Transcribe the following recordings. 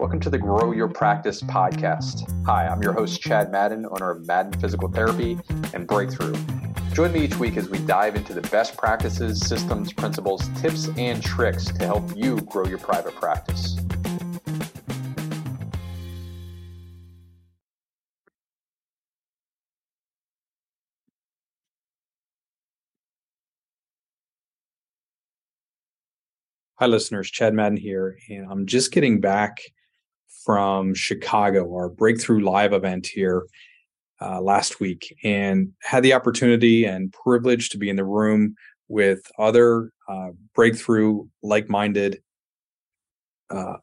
Welcome to the Grow Your Practice podcast. Hi, I'm your host, Chad Madden, owner of Madden Physical Therapy and Breakthrough. Join me each week as we dive into the best practices, systems, principles, tips, and tricks to help you grow your private practice. Hi, listeners. Chad Madden here, and I'm just getting back from Chicago, our Breakthrough Live event here uh, last week, and had the opportunity and privilege to be in the room with other uh, Breakthrough like minded uh,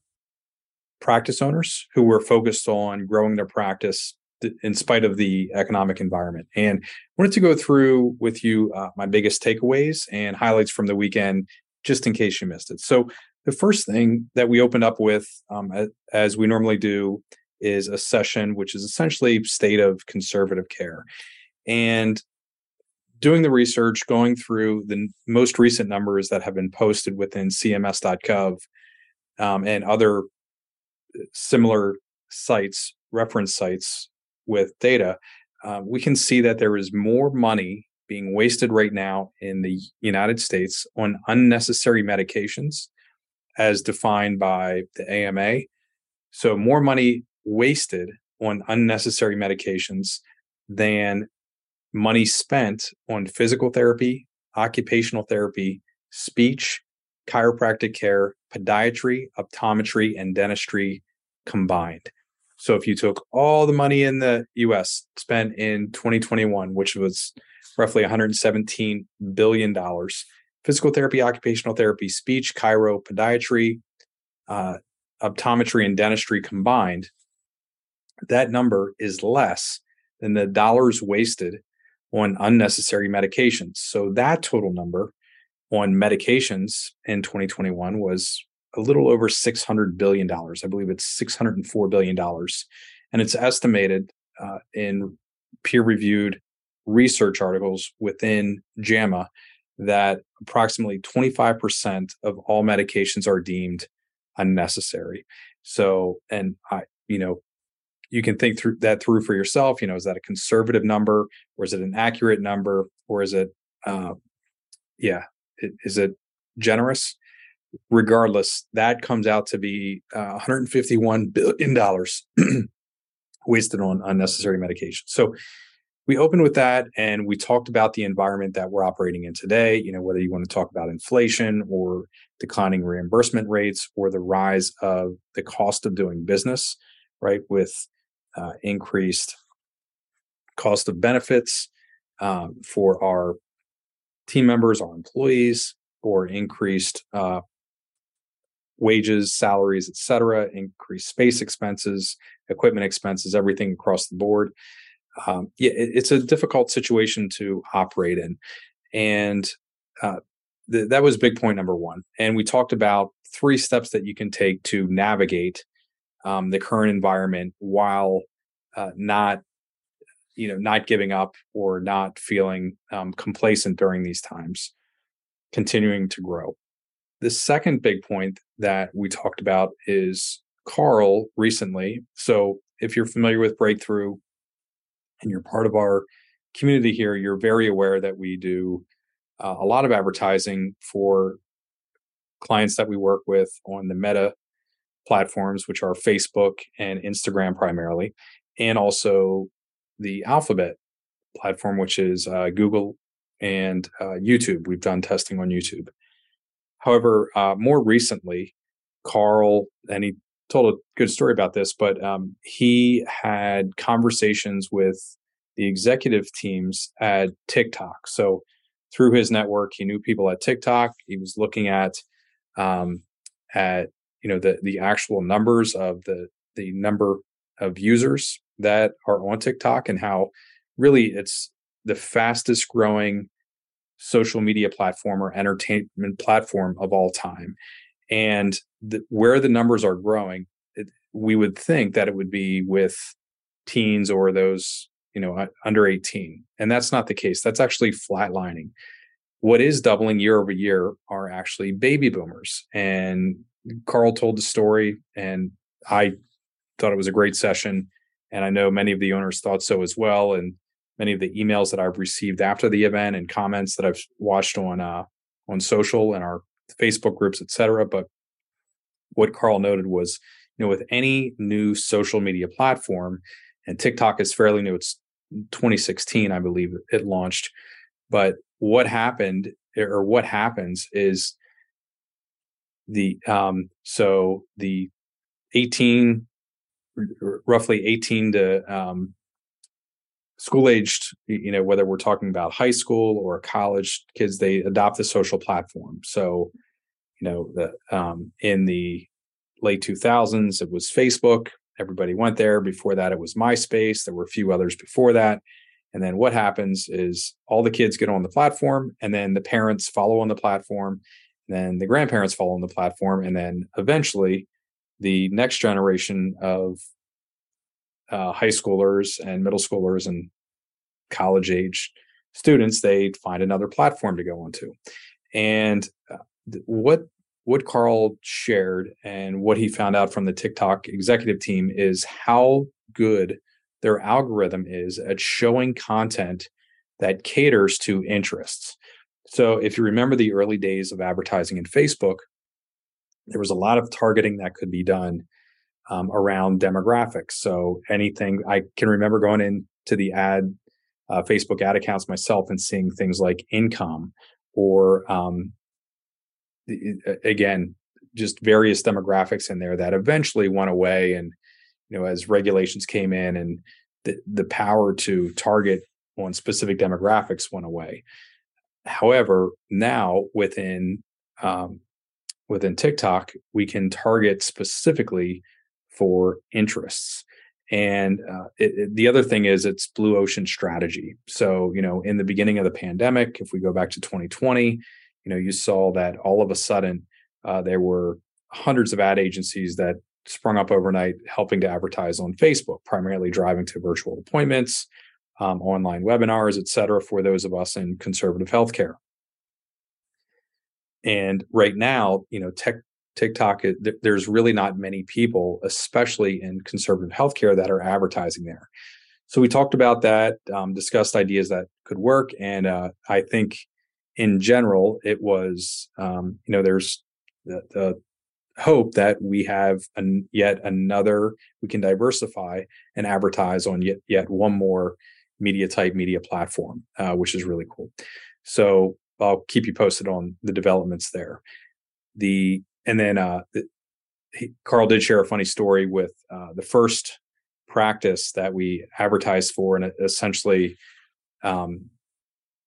practice owners who were focused on growing their practice in spite of the economic environment. And wanted to go through with you uh, my biggest takeaways and highlights from the weekend, just in case you missed it. So the first thing that we opened up with, um, as we normally do, is a session which is essentially state of conservative care, and doing the research, going through the most recent numbers that have been posted within CMS.gov um, and other uh, similar sites, reference sites with data, uh, we can see that there is more money being wasted right now in the United States on unnecessary medications as defined by the AMA. So more money wasted on unnecessary medications than money spent on physical therapy, occupational therapy, speech, chiropractic care, podiatry, optometry, and dentistry combined. So if you took all the money in the US spent in 2021, which was roughly 117 billion dollars, physical therapy, occupational therapy, speech, chiro, podiatry, uh, optometry, and dentistry combined, that number is less than the dollars wasted on unnecessary medications. So that total number on medications in 2021 was a little over $600 billion. I believe it's $604 billion. And it's estimated uh, in peer reviewed research articles within JAMA that approximately 25% of all medications are deemed unnecessary. So, and I, you know, you can think through that through for yourself. You know, is that a conservative number or is it an accurate number or is it, uh, yeah, it, is it generous? Regardless, that comes out to be uh, 151 billion dollars wasted on unnecessary medication. So, we opened with that and we talked about the environment that we're operating in today you know whether you want to talk about inflation or declining reimbursement rates or the rise of the cost of doing business right with uh, increased cost of benefits um, for our team members our employees or increased uh, wages salaries et cetera increased space expenses equipment expenses everything across the board um, yeah, it, it's a difficult situation to operate in. And uh, th- that was big point number one. And we talked about three steps that you can take to navigate um, the current environment while uh, not, you know, not giving up or not feeling um, complacent during these times, continuing to grow. The second big point that we talked about is Carl recently. So if you're familiar with Breakthrough, and you're part of our community here, you're very aware that we do uh, a lot of advertising for clients that we work with on the Meta platforms, which are Facebook and Instagram primarily, and also the Alphabet platform, which is uh, Google and uh, YouTube. We've done testing on YouTube. However, uh, more recently, Carl, and he told a good story about this, but um, he had conversations with the executive teams at TikTok. So through his network, he knew people at TikTok. He was looking at um, at you know the the actual numbers of the the number of users that are on TikTok and how really it's the fastest growing social media platform or entertainment platform of all time and the, where the numbers are growing it, we would think that it would be with teens or those you know under 18 and that's not the case that's actually flatlining what is doubling year over year are actually baby boomers and carl told the story and I thought it was a great session, and I know many of the owners thought so as well. And many of the emails that I've received after the event and comments that I've watched on uh, on social and our Facebook groups, et cetera. But what Carl noted was, you know, with any new social media platform, and TikTok is fairly new. It's 2016, I believe it launched. But what happened or what happens is the um so the 18 roughly 18 to um school aged you know whether we're talking about high school or college kids they adopt the social platform. So you know the um in the late 2000s it was facebook. Everybody went there. Before that it was myspace. There were a few others before that. And then what happens is all the kids get on the platform and then the parents follow on the platform then the grandparents follow on the platform and then eventually the next generation of uh, high schoolers and middle schoolers and college age students they find another platform to go onto. And uh, what what carl shared and what he found out from the tiktok executive team is how good their algorithm is at showing content that caters to interests. So if you remember the early days of advertising in facebook there was a lot of targeting that could be done um, around demographics. So anything I can remember going into the ad uh, Facebook ad accounts myself and seeing things like income or um, again just various demographics in there that eventually went away and you know as regulations came in and the the power to target on specific demographics went away however now within um, within tiktok we can target specifically for interests. And uh, it, it, the other thing is it's blue ocean strategy. So, you know, in the beginning of the pandemic, if we go back to 2020, you know, you saw that all of a sudden uh, there were hundreds of ad agencies that sprung up overnight helping to advertise on Facebook, primarily driving to virtual appointments, um, online webinars, et cetera, for those of us in conservative healthcare. And right now, you know, tech TikTok, there's really not many people, especially in conservative healthcare, that are advertising there. So we talked about that, um, discussed ideas that could work, and uh, I think in general it was, um, you know, there's the, the, hope that we have an, yet another we can diversify and advertise on yet yet one more media type media platform, uh, which is really cool. So I'll keep you posted on the developments there. The and then uh, he, Carl did share a funny story with uh, the first practice that we advertised for, and essentially, um,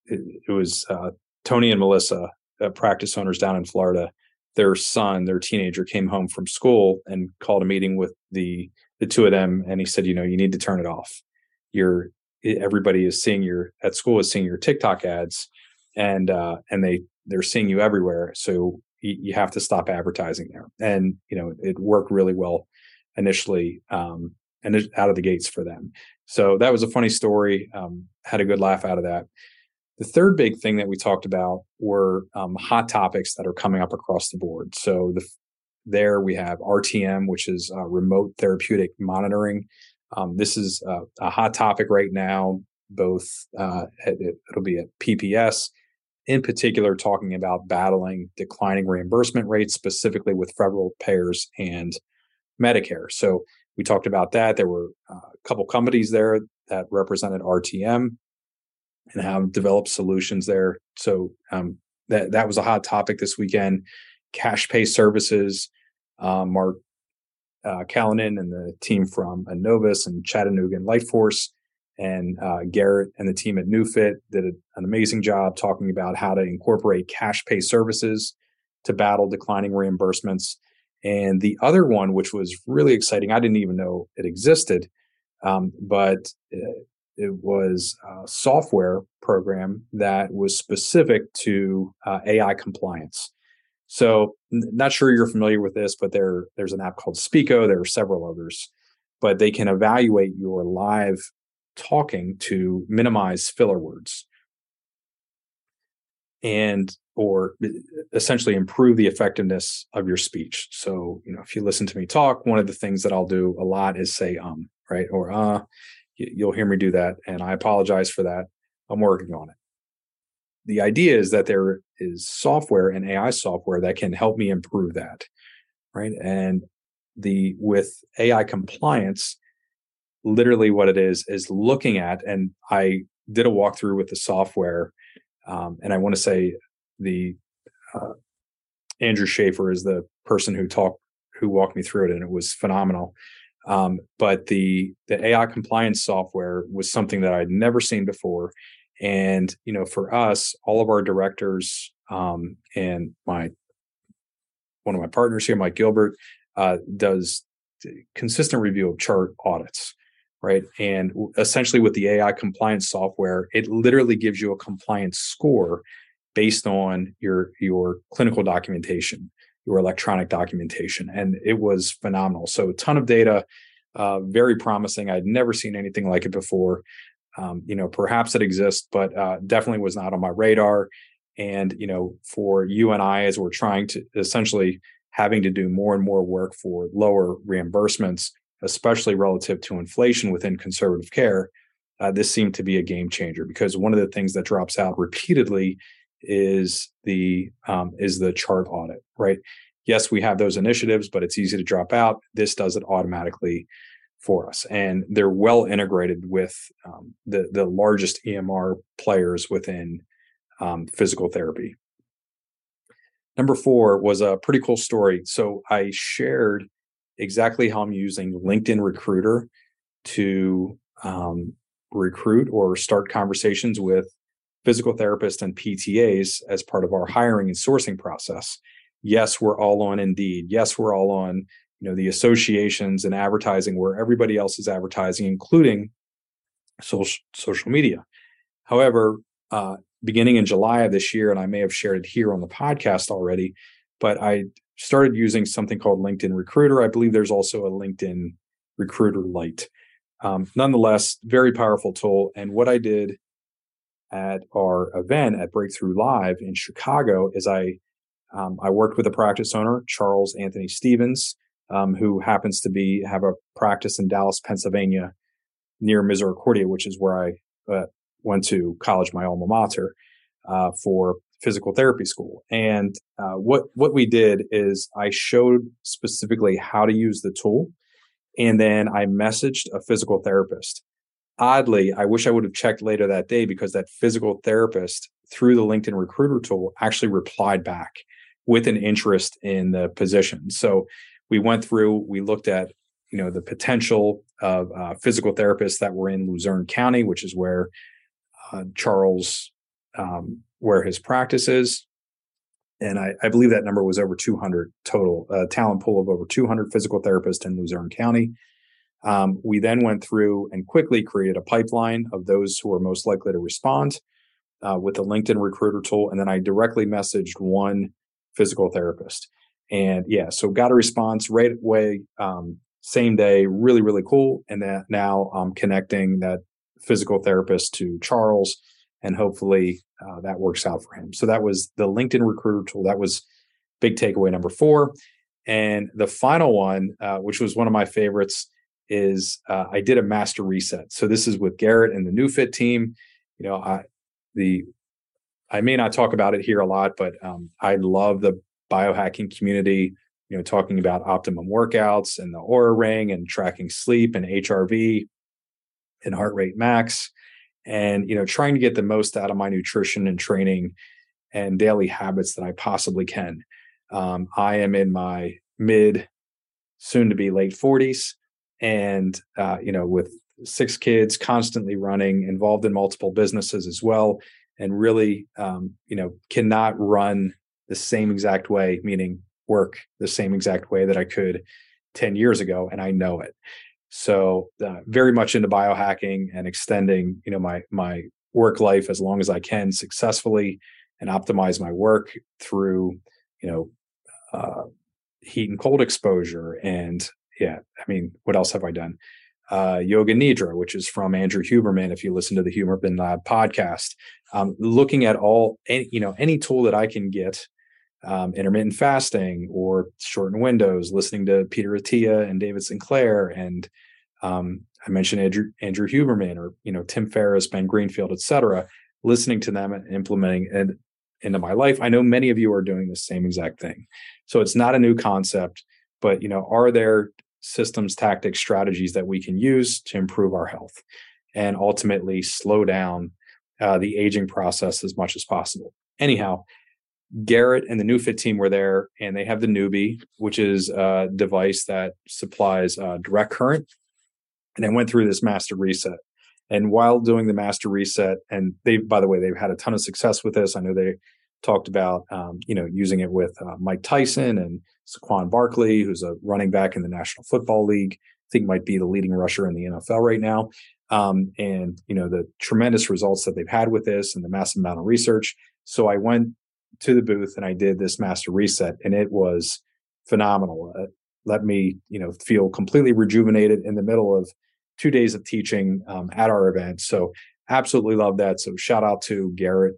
it, it, was uh, Tony and Melissa, uh, practice owners down in Florida. Their son, their teenager, came home from school and called a meeting with the the two of them, and he said, "You know, you need to turn it off. You're everybody is seeing your at school is seeing your TikTok ads, and uh, and they they're seeing you everywhere. So you, you have to stop advertising there. And you know, it worked really well initially, um, and out of the gates for them. So that was a funny story. Um, had a good laugh out of that. The third big thing that we talked about were um, hot topics that are coming up across the board. So the, there we have RTM, which is uh, remote therapeutic monitoring. Um, this is uh, a hot topic right now. Both uh, it, will be at PPS in particular talking about battling declining reimbursement rates, specifically with federal payers and Medicare. So we talked about that. There were uh, a couple companies there that represented RTM and have developed solutions there. So um, that that was a hot topic this weekend. Cash pay services, um, Mark uh, and the team from Enovis and Chattanooga and Lightforce and uh, Garrett and the team at NeuFit did a, an amazing job talking about how to incorporate cash pay services to battle declining reimbursements. And the other one, which was really exciting, I didn't even know it existed, um, but uh, it was a software program that was specific to uh, AI compliance. So, n- not sure you're familiar with this, but there there's an app called Speeko. There are several others, but they can evaluate your live talking to minimize filler words. and or essentially improve the effectiveness of your speech. So, you know, if you listen to me talk, one of the things that I'll do a lot is say um, right? Or uh, you'll hear me do that and I apologize for that. I'm working on it. The idea is that there is software and AI software that can help me improve that, right? And the with AI compliance, literally what it is is looking at, and I did a walkthrough with the software, um, and I want to say the uh, Andrew Schaefer is the person who talked who walked me through it, and it was phenomenal. Um, but the the AI compliance software was something that I'd never seen before, and you know, for us, all of our directors um, and my one of my partners here, Mike Gilbert, uh, does consistent review of chart audits, right? And essentially, with the AI compliance software, it literally gives you a compliance score based on your your clinical documentation, your electronic documentation, and it was phenomenal. So, a ton of data, uh, very promising. I'd never seen anything like it before. Um, you know, perhaps it exists, but uh, definitely was not on my radar. And you know, for you and I, as we're trying to essentially having to do more and more work for lower reimbursements, especially relative to inflation within conservative care, uh, this seemed to be a game changer because one of the things that drops out repeatedly is the um, is the chart audit, right? Yes, we have those initiatives, but it's easy to drop out. This does it automatically for us, and they're well integrated with um, the the largest EMR players within um, physical therapy. Number four was a pretty cool story. So I shared exactly how I'm using LinkedIn Recruiter to um, recruit or start conversations with physical therapists and PTAs as part of our hiring and sourcing process. Yes, we're all on Indeed. Yes, we're all on you know the associations and advertising where everybody else is advertising, including social social media. However, uh, beginning in July of this year, and I may have shared it here on the podcast already, but I started using something called LinkedIn Recruiter. I believe there's also a LinkedIn Recruiter Lite. Um, nonetheless, very powerful tool. And what I did at our event at Breakthrough Live in Chicago is I um, I worked with a practice owner, Charles Anthony Stevens, um, who happens to be have a practice in Dallas, Pennsylvania, near Misericordia, which is where I uh, went to college, my alma mater, uh, for physical therapy school. And uh, what what we did is I showed specifically how to use the tool, and then I messaged a physical therapist. Oddly, I wish I would have checked later that day because that physical therapist through the LinkedIn recruiter tool actually replied back with an interest in the position. So we went through, we looked at you know the potential of uh, physical therapists that were in Luzerne County, which is where uh, Charles um, where his practice is. And I, I, believe that number was over 200 total, uh, talent pool of over 200 physical therapists in Luzerne County. Um, we then went through and quickly created a pipeline of those who are most likely to respond uh, with the LinkedIn recruiter tool. And then I directly messaged one physical therapist. And yeah, so got a response right away, um, same day, really, really cool. And that now I'm connecting that physical therapist to Charles, and hopefully uh, that works out for him. So that was the LinkedIn recruiter tool. That was big takeaway number four. And the final one, uh, which was one of my favorites, is uh, I did a master reset. So this is with Garrett and the NeuFit team. You know, I the I may not talk about it here a lot, but um, I love the biohacking community. You know, talking about optimum workouts and the Oura Ring and tracking sleep and HRV and heart rate max and you know trying to get the most out of my nutrition and training and daily habits that i possibly can. Um, i am in my mid soon to be late 40s and uh, you know with six kids constantly running involved in multiple businesses as well and really um, you know cannot run the same exact way meaning work the same exact way that i could 10 years ago and i know it so uh, very much into biohacking and extending, you know, my my work life as long as I can successfully and optimize my work through, you know, uh, heat and cold exposure. And yeah, I mean, what else have I done? uh, Yoga Nidra, which is from Andrew Huberman. If you listen to the Huberman Lab podcast, um, looking at all any, you know any tool that I can get, um, intermittent fasting or shortened windows, listening to Peter Attia and David Sinclair, and um, I mentioned Andrew, Andrew Huberman or you know Tim Ferriss, Ben Greenfield, et cetera. Listening to them and implementing it into my life. I know many of you are doing the same exact thing. So it's not a new concept, but you know, are there systems, tactics, strategies that we can use to improve our health and ultimately slow down uh, the aging process as much as possible. Anyhow, Garrett and the NeuFit team were there, and they have the Neubie, which is a device that supplies uh, direct current. And I went through this master reset. And while doing the master reset, and they, by the way, they've had a ton of success with this. I know they talked about, um, you know, using it with uh, Mike Tyson and Saquon Barkley, who's a running back in the National Football League. I think might be the leading rusher in the NFL right now. Um, and you know the tremendous results that they've had with this and the massive amount of research. So I went to the booth and I did this master reset, and it was phenomenal. Uh, let me you know feel completely rejuvenated in the middle of two days of teaching um, at our event. So absolutely love that. So shout out to Garrett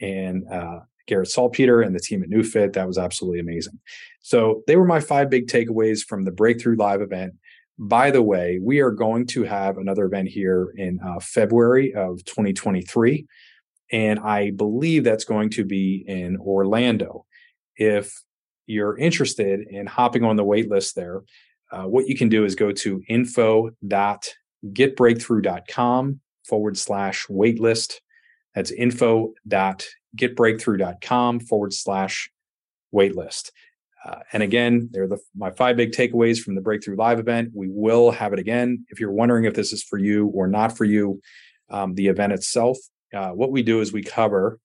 and uh, Garrett Salpeter and the team at NeuFit. That was absolutely amazing. So they were my five big takeaways from the Breakthrough Live event. By the way, we are going to have another event here in uh, February of 2023. And I believe that's going to be in Orlando. If you're interested in hopping on the wait list there, uh, what you can do is go to info.getbreakthrough.com forward slash waitlist. That's info.getbreakthrough.com forward slash waitlist. Uh, and again, they're the, my five big takeaways from the Breakthrough Live event. We will have it again. If you're wondering if this is for you or not for you, um, the event itself, uh, what we do is we cover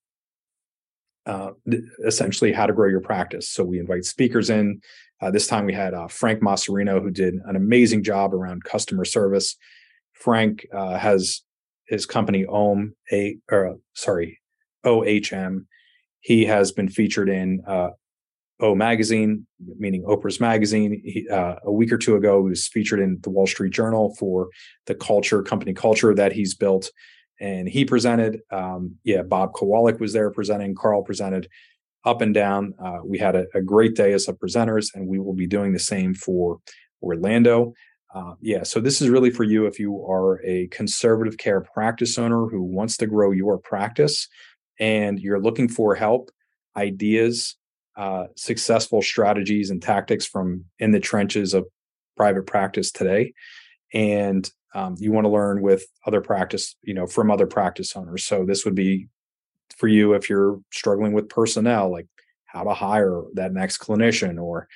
uh, essentially how to grow your practice. So we invite speakers in. Uh, this time we had uh, Frank Masserino, who did an amazing job around customer service. Frank uh, has his company OM, a or sorry, OHM. He has been featured in uh, O Magazine, meaning Oprah's Magazine. He, uh, a week or two ago, he was featured in the Wall Street Journal for the culture, company culture that he's built. And he presented. Um, yeah, Bob Kowalik was there presenting. Carl presented up and down. Uh, we had a, a, great day as a presenters, and we will be doing the same for Orlando. Uh, yeah, so this is really for you if you are a conservative care practice owner who wants to grow your practice and you're looking for help, ideas, uh, successful strategies and tactics from in the trenches of private practice today and um, you want to learn with other practice you know from other practice owners so this would be for you if you're struggling with personnel like how to hire that next clinician or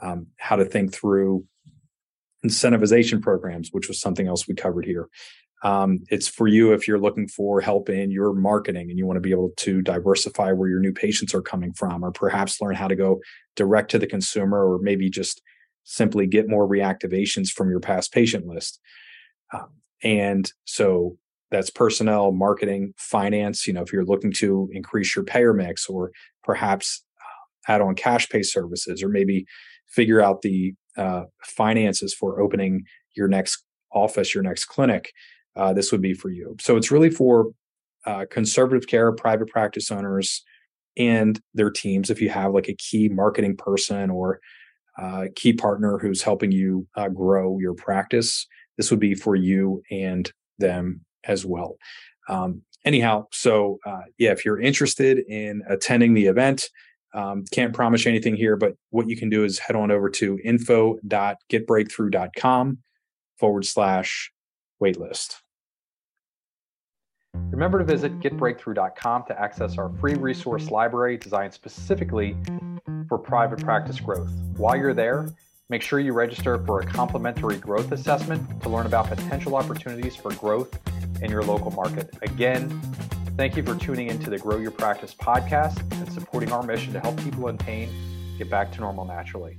um, how to think through incentivization programs which was something else we covered here um, it's for you if you're looking for help in your marketing and you want to be able to diversify where your new patients are coming from, or perhaps learn how to go direct to the consumer, or maybe just simply get more reactivations from your past patient list. Um, and so that's personnel, marketing, finance. You know, if you're looking to increase your payer mix, or perhaps uh, add on cash pay services, or maybe figure out the uh, finances for opening your next office, your next clinic uh, this would be for you. So it's really for uh, conservative care, private practice owners, and their teams. If you have like a key marketing person or uh, key partner who's helping you uh, grow your practice, this would be for you and them as well. Um, anyhow, so uh, yeah, if you're interested in attending the event, um, can't promise anything here, but what you can do is head on over to info.getbreakthrough.com forward slash waitlist. Remember to visit getbreakthrough.com to access our free resource library designed specifically for private practice growth. While you're there, make sure you register for a complimentary growth assessment to learn about potential opportunities for growth in your local market. Again, thank you for tuning into the Grow Your Practice podcast and supporting our mission to help people in pain get back to normal naturally.